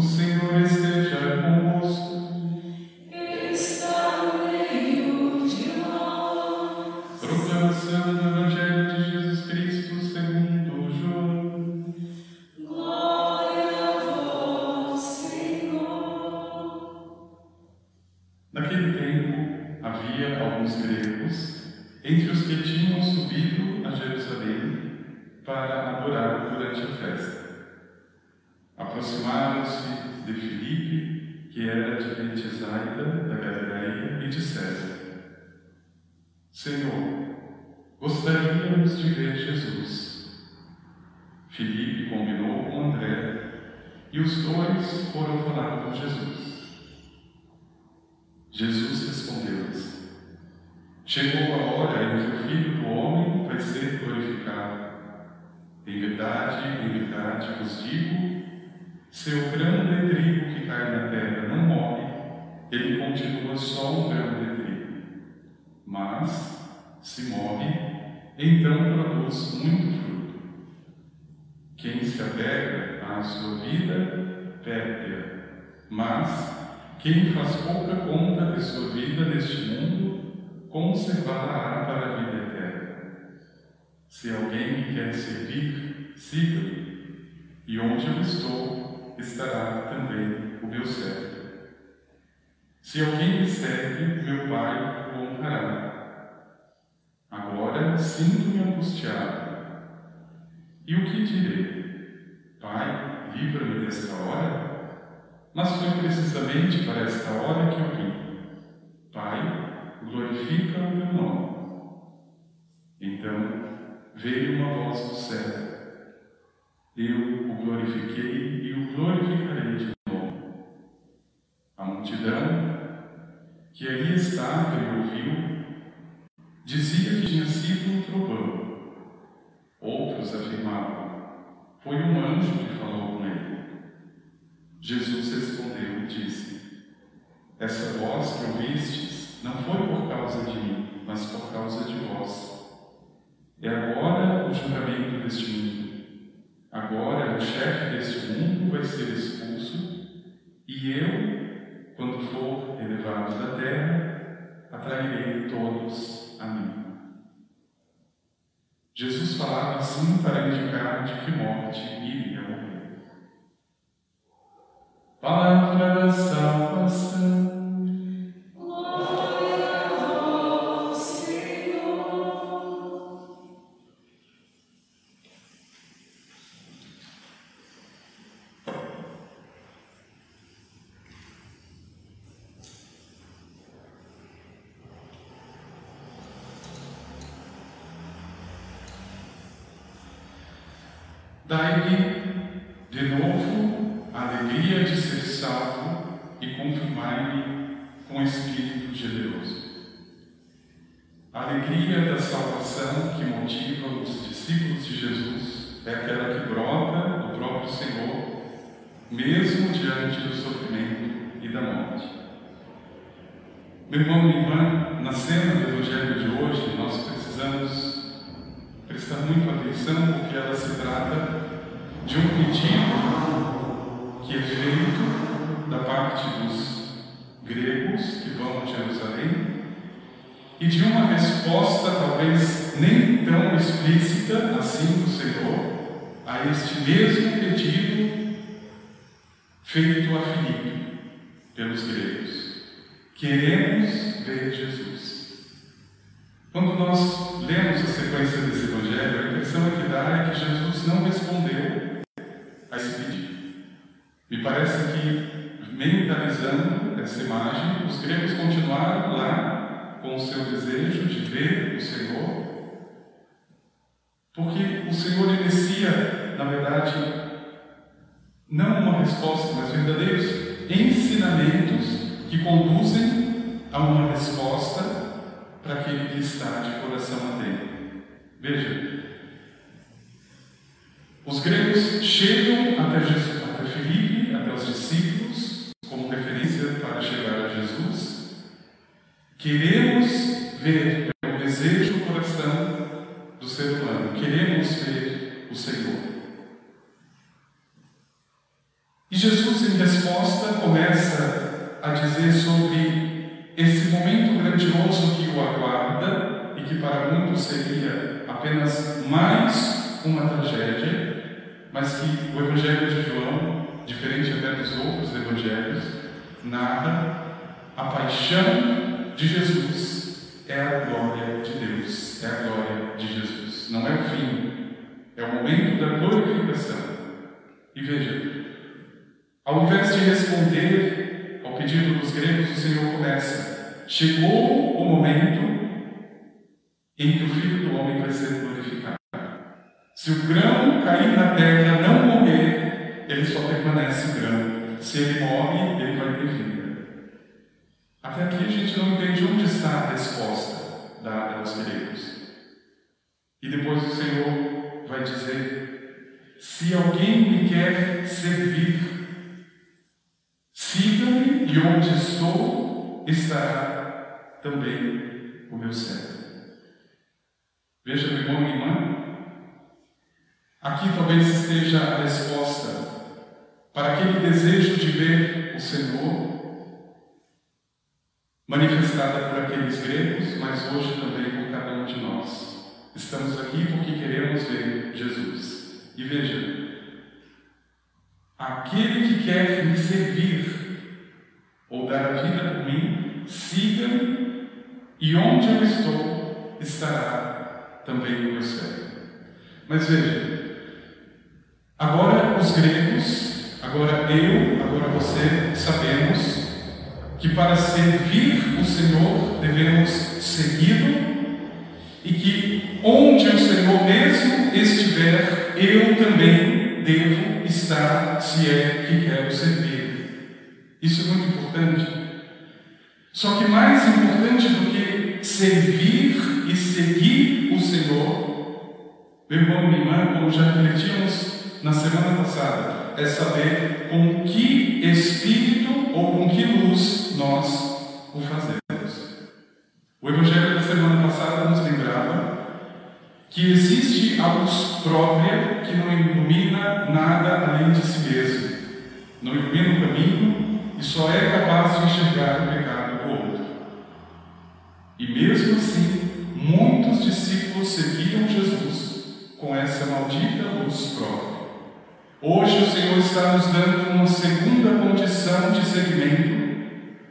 O Senhor esteja e os dois foram falar com Jesus. Jesus respondeu-lhes: Chegou a hora em que o Filho do Homem vai ser glorificado. Em verdade, em verdade vos digo: se o grão de trigo que cai na terra não morre, ele continua só um grão de trigo. Mas, se morre, então produz muito fruto. Quem se apega à sua vida, perde-a. Mas, quem faz pouca conta de sua vida neste mundo, conservará para a vida eterna. Se alguém me quer servir, siga-me. E onde eu estou, estará também o meu servo. Se alguém me serve, meu Pai o honrará. Agora sinto-me angustiado. E o que direi? Pai, livra-me desta hora? Mas foi precisamente para esta hora que eu vim. Pai, glorifica o teu nome. Então veio uma voz do céu. Eu o glorifiquei e o glorificarei de novo. A multidão que ali estava e ouviu dizia que tinha sido um trovão. Outros afirmavam: anjo que falou com ele. Jesus respondeu e disse: Essa voz que ouvistes não foi por causa de mim, mas por causa de vós. É agora o julgamento deste mundo. Agora o chefe deste mundo vai ser expulso, e eu, quando for elevado da terra, atrairei todos a mim. Jesus falava assim para indicar de que morte iria. Palavra da salvação. Glória a vós, Senhor. Dai-me de novo alegria de salvo e confirmai-me com espírito generoso. A alegria da salvação que motiva os discípulos de Jesus é aquela que brota do próprio Senhor, mesmo diante do sofrimento e da morte. Meu irmão e irmã, na cena do Evangelho de hoje, nós precisamos prestar muito atenção porque ela se trata de um pedido que é feito da parte dos gregos que vão a Jerusalém e de uma resposta talvez nem tão explícita assim do Senhor a este mesmo pedido feito a Filipe pelos gregos. Queremos ver Jesus. Quando nós lemos a sequência desse evangelho, a impressão que dá é que Jesus não respondeu a esse pedido. Me parece que, mentalizando essa imagem, os gregos continuaram lá com o seu desejo de ver o Senhor, porque o Senhor inicia, na verdade, não uma resposta, mas verdadeiros ensinamentos que conduzem a uma resposta para aquele que está de coração atento. Veja, os gregos chegam até, Jesus, até Filipe, até os discípulos, como referência para chegar a Jesus. Queremos ver, é o desejo do coração do ser humano, queremos ver o Senhor. E Jesus em resposta, começa a dizer sobre esse momento grandioso que o aguarda e que para muitos seria apenas mais uma tragédia, mas que o Evangelho de João, diferente até dos outros evangelhos, narra a paixão de Jesus é a glória de Deus, é a glória de Jesus. Não é o fim, é o momento da glorificação. E veja, ao invés de responder ao pedido dos gregos, o Senhor começa: chegou o momento em que o Filho do Homem vai ser glorificado. Se o grão cair na terra não morrer, ele só permanece grão. Se ele morre, ele vai ter vida. Até aqui a gente não entende onde está a resposta dada aos gregos. E depois o Senhor vai dizer: Se alguém me quer servir, siga-me e onde estou estará também o meu servo. Veja, meu irmão e irmã, aqui talvez esteja a resposta para aquele desejo de ver o Senhor manifestada por aqueles gregos, mas hoje também por cada um de nós. Estamos aqui porque queremos ver Jesus. E veja, aquele que quer me servir ou dar a vida por mim, siga-me, e onde eu estou estará também o meu servo. Mas veja, agora os gregos, agora eu, agora você, sabemos que para servir o Senhor devemos segui-lo e que onde o Senhor mesmo estiver, eu também devo estar, se é que quero servir. Isso é muito importante. Só que mais importante do que servir e seguir o Senhor, meu irmão e minha irmã, como já refletimos na semana passada, é saber com que espírito ou com que luz nós o fazemos. O Evangelho da semana passada nos lembrava que existe a luz própria que não ilumina nada além de si mesmo, não ilumina o caminho e só é capaz de enxergar o pecado do outro. E mesmo assim, muitos discípulos seguiram Jesus com essa maldita luz própria. Hoje o Senhor está nos dando uma segunda condição de seguimento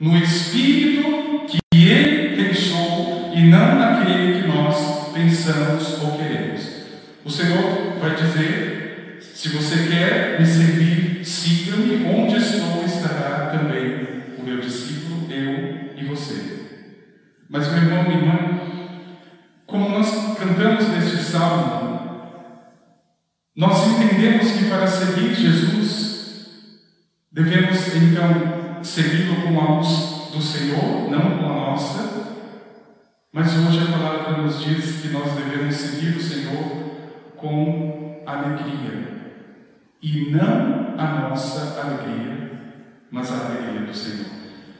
no Espírito que Ele deixou e não naquele que nós pensamos ou queremos. O Senhor vai dizer: se você quer me servir, siga-me, onde estou estará também o meu discípulo, eu e você. Mas, meu irmão, minha irmã, como nós cantamos neste salmo, nós entendemos que para seguir Jesus, devemos então segui-lo com a luz do Senhor, não com a nossa. Mas hoje a palavra nos diz que nós devemos seguir o Senhor com alegria. E não a nossa alegria, mas a alegria do Senhor.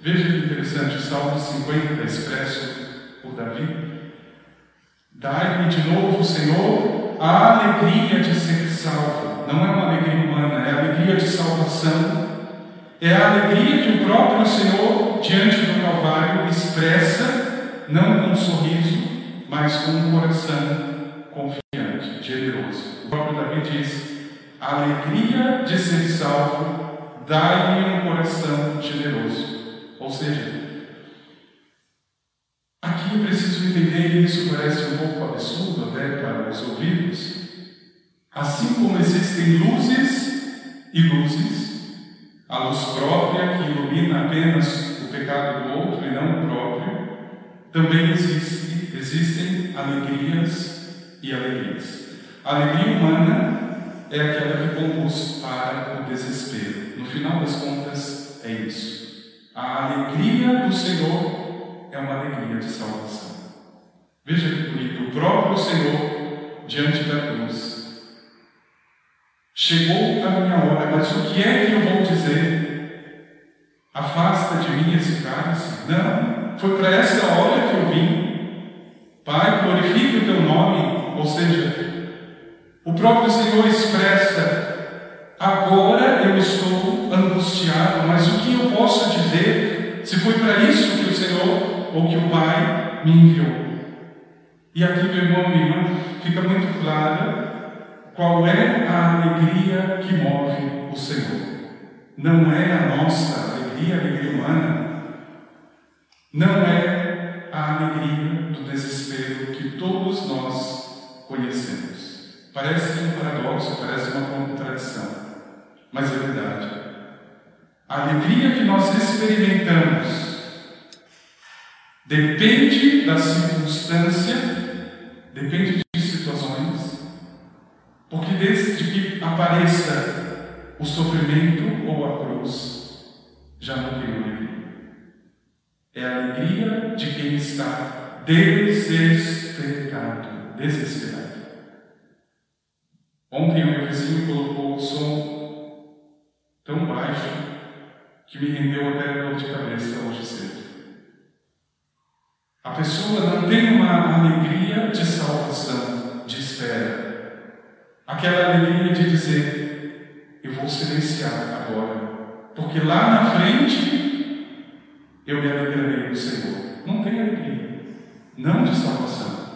Veja que interessante, Salmo 50, expresso por Davi. Dai-me de novo, Senhor, a alegria de ser salvo. Não é uma alegria humana, é a alegria de salvação. É a alegria que o próprio Senhor, diante do Calvário, expressa, não com um sorriso, mas com um coração confiante, generoso. O próprio Davi diz: a alegria de ser salvo, dai-me um coração generoso. Ou seja, aqui eu preciso entender, e isso parece um pouco absurdo até para os ouvidos, Assim como existem luzes e luzes, a luz própria que ilumina apenas o pecado do outro e não o próprio, também existe, existem alegrias e alegrias. A alegria humana é aquela que conduz para o desespero. No final das contas, é isso. A alegria do Senhor é uma alegria de salvação. Veja que bonito, o próprio Senhor diante da cruz Chegou a minha hora, mas o que é que eu vou dizer? Afasta de mim esse cálice? Não, foi para essa hora que eu vim. Pai, glorifique o teu nome. Ou seja, o próprio Senhor expressa: Agora eu estou angustiado, mas o que eu posso dizer se foi para isso que o Senhor ou que o Pai me enviou? E aqui, meu irmão, minha irmã, fica muito clara qual é a alegria que move o Senhor. Não é a nossa alegria, a alegria humana. Não é a alegria do desespero que todos nós conhecemos. Parece um paradoxo, parece uma contradição mas é verdade. A alegria que nós experimentamos depende da circunstância, depende de desde que apareça o sofrimento ou a cruz, já não tem alegria. É a alegria de quem está desesperado, desesperado. Ontem o meu vizinho colocou o som tão baixo que me rendeu até dor de cabeça hoje cedo. A pessoa não tem uma alegria de salvação, de espera. Aquela alegria de dizer: Eu vou silenciar agora, porque lá na frente eu me alegrarei no Senhor. Não tem alegria, não de salvação.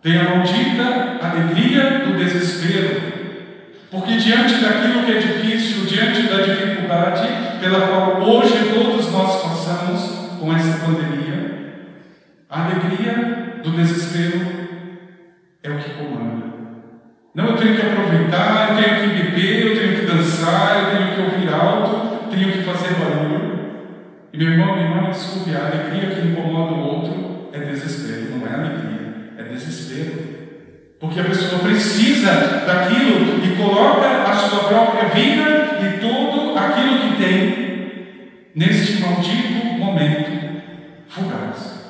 Tem a maldita alegria do desespero, porque diante daquilo que é difícil, diante da dificuldade pela qual hoje todos nós passamos com essa pandemia, a alegria do desespero é o que comanda. Não, eu tenho que aproveitar, eu tenho que beber, eu tenho que dançar, eu tenho que ouvir alto, tenho que fazer barulho. E meu irmão, minha irmã, desculpe, a alegria que incomoda o outro é desespero, não é alegria, é desespero. Porque a pessoa precisa daquilo e coloca a sua própria vida e tudo aquilo que tem neste maldito momento fugaz.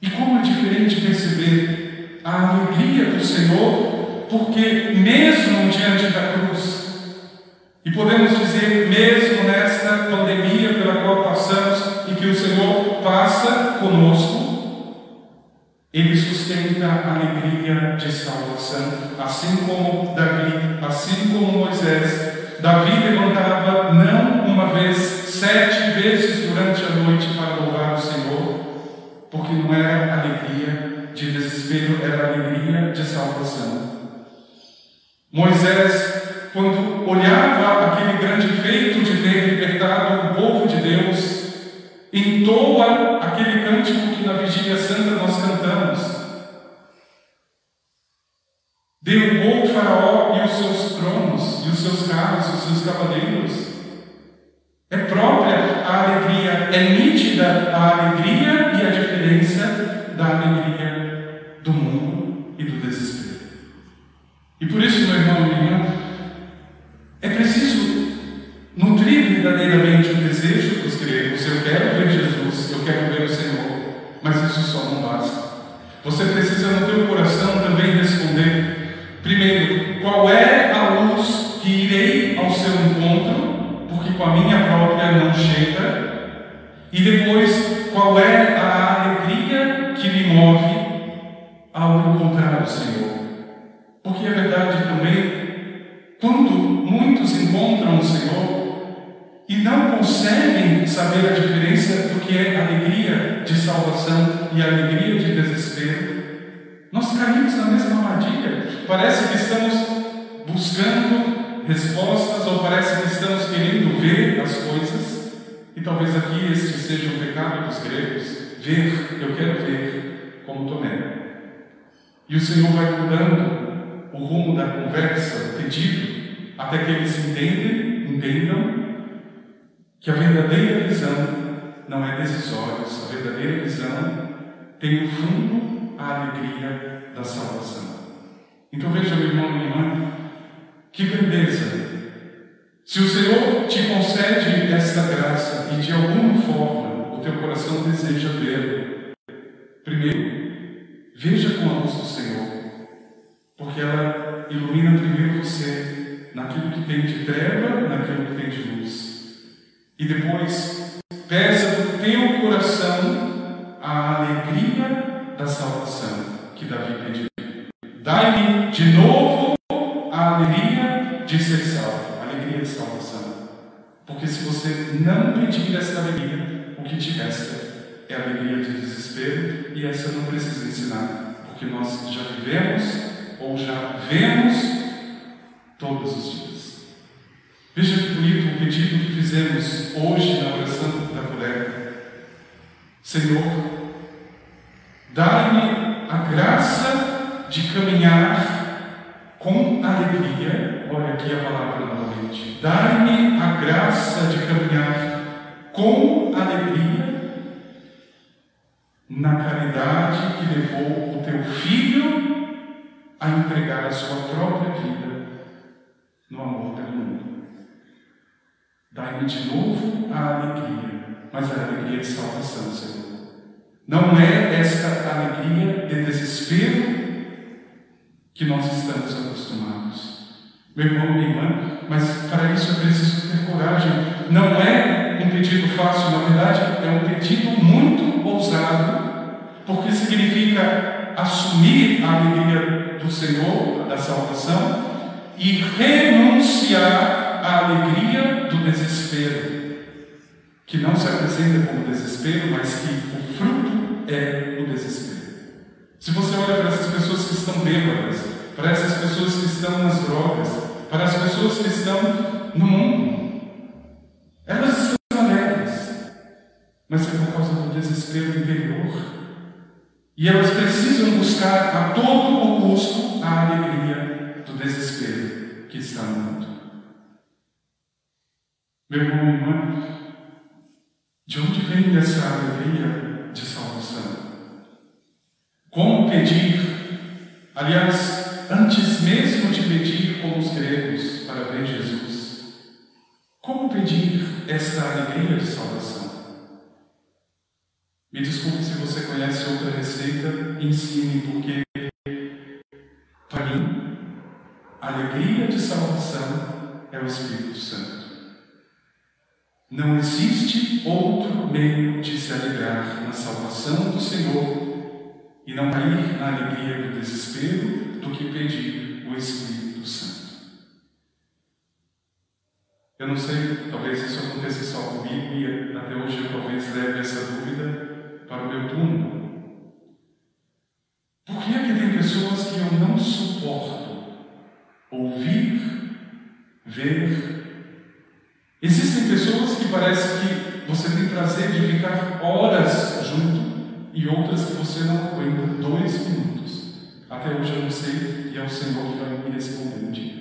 E como é diferente perceber a alegria do Senhor, porque mesmo diante da cruz, e podemos dizer, mesmo nesta pandemia pela qual passamos e que o Senhor passa conosco, ele sustenta a alegria de salvação, assim como Davi, assim como Moisés. Davi levantava não uma vez, sete vezes durante a noite para louvar o Senhor, porque não era alegria de desespero, era alegria de salvação. Moisés, quando olhava aquele grande feito de ter libertado o povo de Deus, entoa aquele cântico que na vigília santa nós cantamos. Derrubou o faraó e os seus tronos, e os seus carros, e os seus cavaleiros. É própria a alegria, é nítida a alegria e a diferença da alegria do mundo e do desespero. E por isso, meu irmão e minha irmã, é preciso nutrir verdadeiramente o desejo dos gregos. Eu quero ver Jesus, eu quero ver o Senhor, mas isso só não basta. Você nós caímos na mesma armadilha. Parece que estamos buscando respostas ou parece que estamos querendo ver as coisas. E talvez aqui este seja o pecado dos gregos: ver, eu quero ver como Tomé. E o Senhor vai mudando o rumo da conversa, o pedido, até que eles entendem, entendam que a verdadeira visão não é desses olhos, a verdadeira visão tem no fundo a alegria da salvação. Então veja, meu irmão minha irmã, que grandeza! Se o Senhor te concede esta graça e de alguma forma o teu coração deseja ver, primeiro, veja com a luz do Senhor, porque ela ilumina primeiro você naquilo que tem de treva, naquilo que tem de luz. E depois, peça do teu coração a alegria da salvação que Davi pediu. Dá-lhe de novo a alegria de ser salvo. Porque se você não pedir essa alegria, o que te resta é a alegria de desespero, e essa não precisa ensinar, porque nós já vivemos ou já vemos todos os dias. Veja que bonito o pedido que fizemos hoje na oração da coleta. Senhor, dá-me a graça de caminhar com alegria. Olha aqui a palavra novamente. Dá-me a graça de caminhar com alegria na caridade que levou o teu filho a entregar a sua própria vida no amor pelo mundo. Dai-me de novo a alegria, mas a alegria de salvação, Senhor. Não é esta alegria de desespero que nós estamos acostumados. Meu irmão, minha irmã, mas para isso é preciso ter coragem. Não é um pedido fácil, na verdade, é um pedido muito ousado, porque significa assumir a alegria do Senhor, da salvação, e renunciar à alegria do desespero, que não se apresenta como desespero, mas que o fruto é o desespero. Se você olha para essas pessoas que estão bêbadas, para essas pessoas que estão nas drogas, para as pessoas que estão no mundo, elas estão alegres, mas é por causa do desespero interior. E elas precisam buscar a todo o custo a alegria do desespero que está no mundo. Meu irmão, irmã, de onde vem essa alegria de salvação? Como pedir? Aliás, antes mesmo de pedir como os gregos para ver Jesus, como pedir esta alegria de salvação? Me desculpe se você conhece outra receita, ensine, porque para mim, a alegria de salvação é o Espírito Santo. Não existe outro meio de se alegrar na salvação do Senhor e não cair na alegria do desespero do que pedir o Espírito Santo. Eu não sei, talvez isso aconteça só comigo e até hoje eu talvez leve essa dúvida para o meu túmulo. Por que é que tem pessoas que eu não suporto ouvir, ver Existem pessoas que parece que você tem prazer de ficar horas e outras que você não aguenta dois minutos. Até hoje eu não sei e é o Senhor que vai me responder um dia.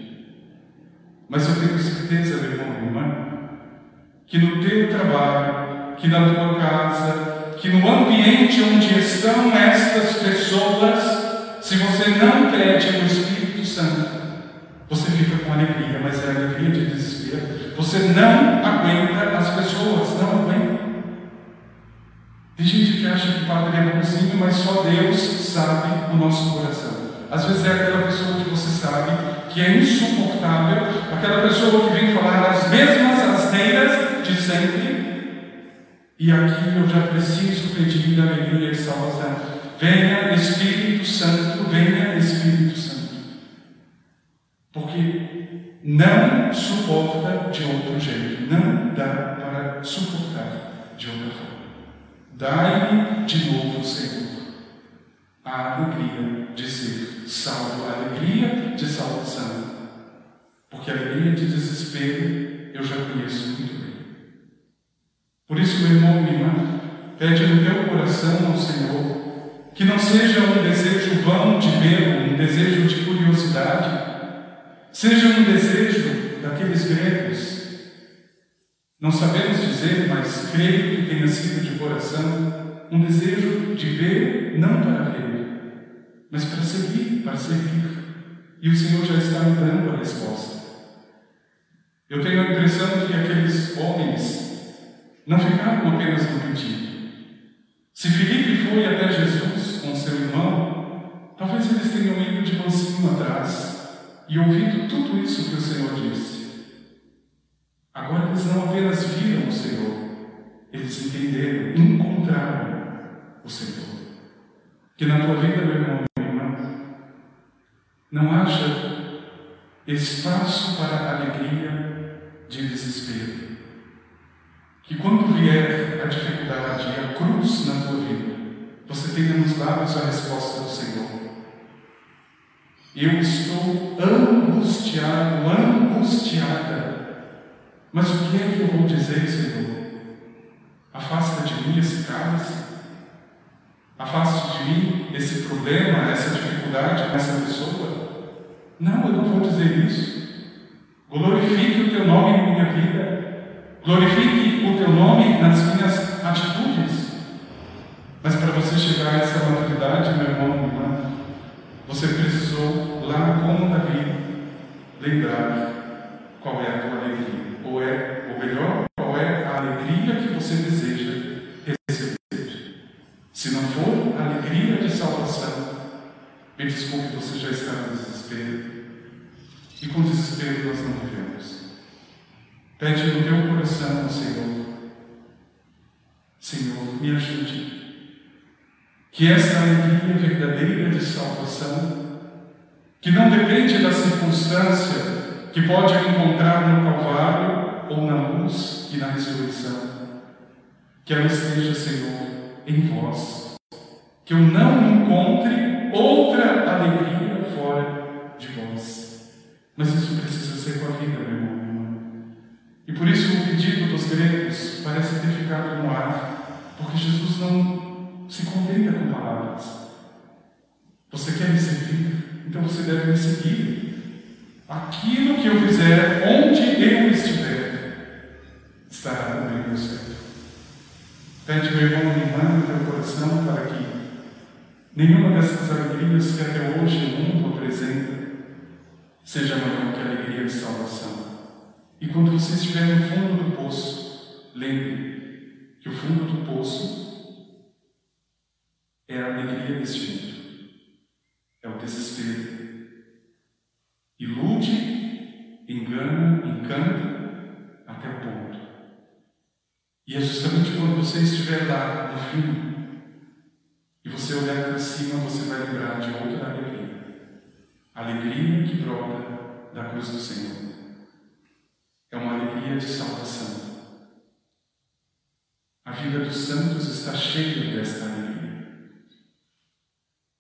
Mas eu tenho certeza, meu irmão irmã, que no teu trabalho, que na tua casa, que no ambiente onde estão estas pessoas, se você não pede o Espírito Santo, você fica com alegria, mas é alegria de desespero. Você não aguenta mas só Deus sabe o nosso coração. Às vezes é aquela pessoa que você sabe que é insuportável, aquela pessoa que vem falar as mesmas asneiras de sempre. E aqui eu já preciso pedir a alegria e salvação. Venha Espírito Santo, venha Espírito Santo porque não suporta de outro jeito, não dá para suportar de outra forma. Dai-me de novo, Senhor, a alegria de ser salvo, a alegria de salvação, porque a alegria de desespero eu já conheço muito bem. Por isso, meu irmão, minha irmã, pede no teu coração ao Senhor que não seja um desejo vão de vê-lo, um desejo de curiosidade, Seja um desejo daqueles gregos, não sabemos dizer, mas creio que tenha sido de coração, um desejo de ver, não para ver, mas para seguir, para servir. E o Senhor já está me dando a resposta. Eu tenho a impressão que aqueles homens não ficaram apenas no pedido. Se Filipe foi até Jesus com seu irmão, talvez eles tenham ido de mansinho atrás e ouvindo tudo isso que o Senhor disse, agora eles não apenas viram o Senhor, eles entenderam, encontraram o Senhor. Que na tua vida, meu irmão, minha irmã, não haja espaço para alegria de desespero. que quando vier a dificuldade e a cruz na tua vida, você tenha nos lábios a resposta do Senhor. Eu estou angustiado, angustiada. Mas o que é que eu vou dizer, Senhor? Afasta de mim esse cálice. Afaste de mim esse problema, essa dificuldade essa pessoa. Não, eu não vou dizer isso. Glorifique o teu nome em minha vida. Glorifique o teu nome nas minhas atitudes. Mas para você chegar a essa maturidade, meu irmão, minha irmã, você precisou, lá como Davi, lembrar qual é a tua alegria. Ou é, ou melhor, você deseja receber. Se não for alegria de salvação, me desculpe, você já está no desespero. E com desespero nós não vivemos. Pede no teu coração ao Senhor. Senhor, me ajude. Que essa alegria verdadeira de salvação, que não depende da circunstância que pode encontrar no Calvário ou na luz e na ressurreição, que ela esteja, Senhor, em vós. Que eu não encontre outra alegria fora de vós. Mas isso precisa ser com a vida, meu irmão. E por isso o pedido dos gregos parece ter ficado no ar, porque Jesus não se contenta com palavras. Você quer me seguir? Então você deve me seguir. Aquilo que eu fizer, onde eu estiver, estará no céu. Pede, meu irmão, minha irmã, teu coração para que nenhuma dessas alegrias que até hoje o mundo apresenta seja maior que a alegria de salvação. E quando você estiver no fundo do poço, lembre que o fundo do poço é a alegria deste mundo, é o desespero. Ilude, engana, encanta até o ponto. E é justamente quando você estiver lá no fim e você olhar para cima, você vai lembrar de outra alegria. A alegria que brota da cruz do Senhor. É uma alegria de salvação. A vida dos santos está cheia desta alegria.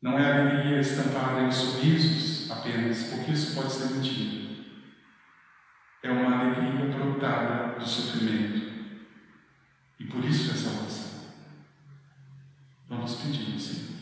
Não é alegria estampada em sorrisos apenas, porque isso pode ser mentira. É uma alegria brotada do sofrimento. Por isso essa oração. Nós pedimos, Senhor.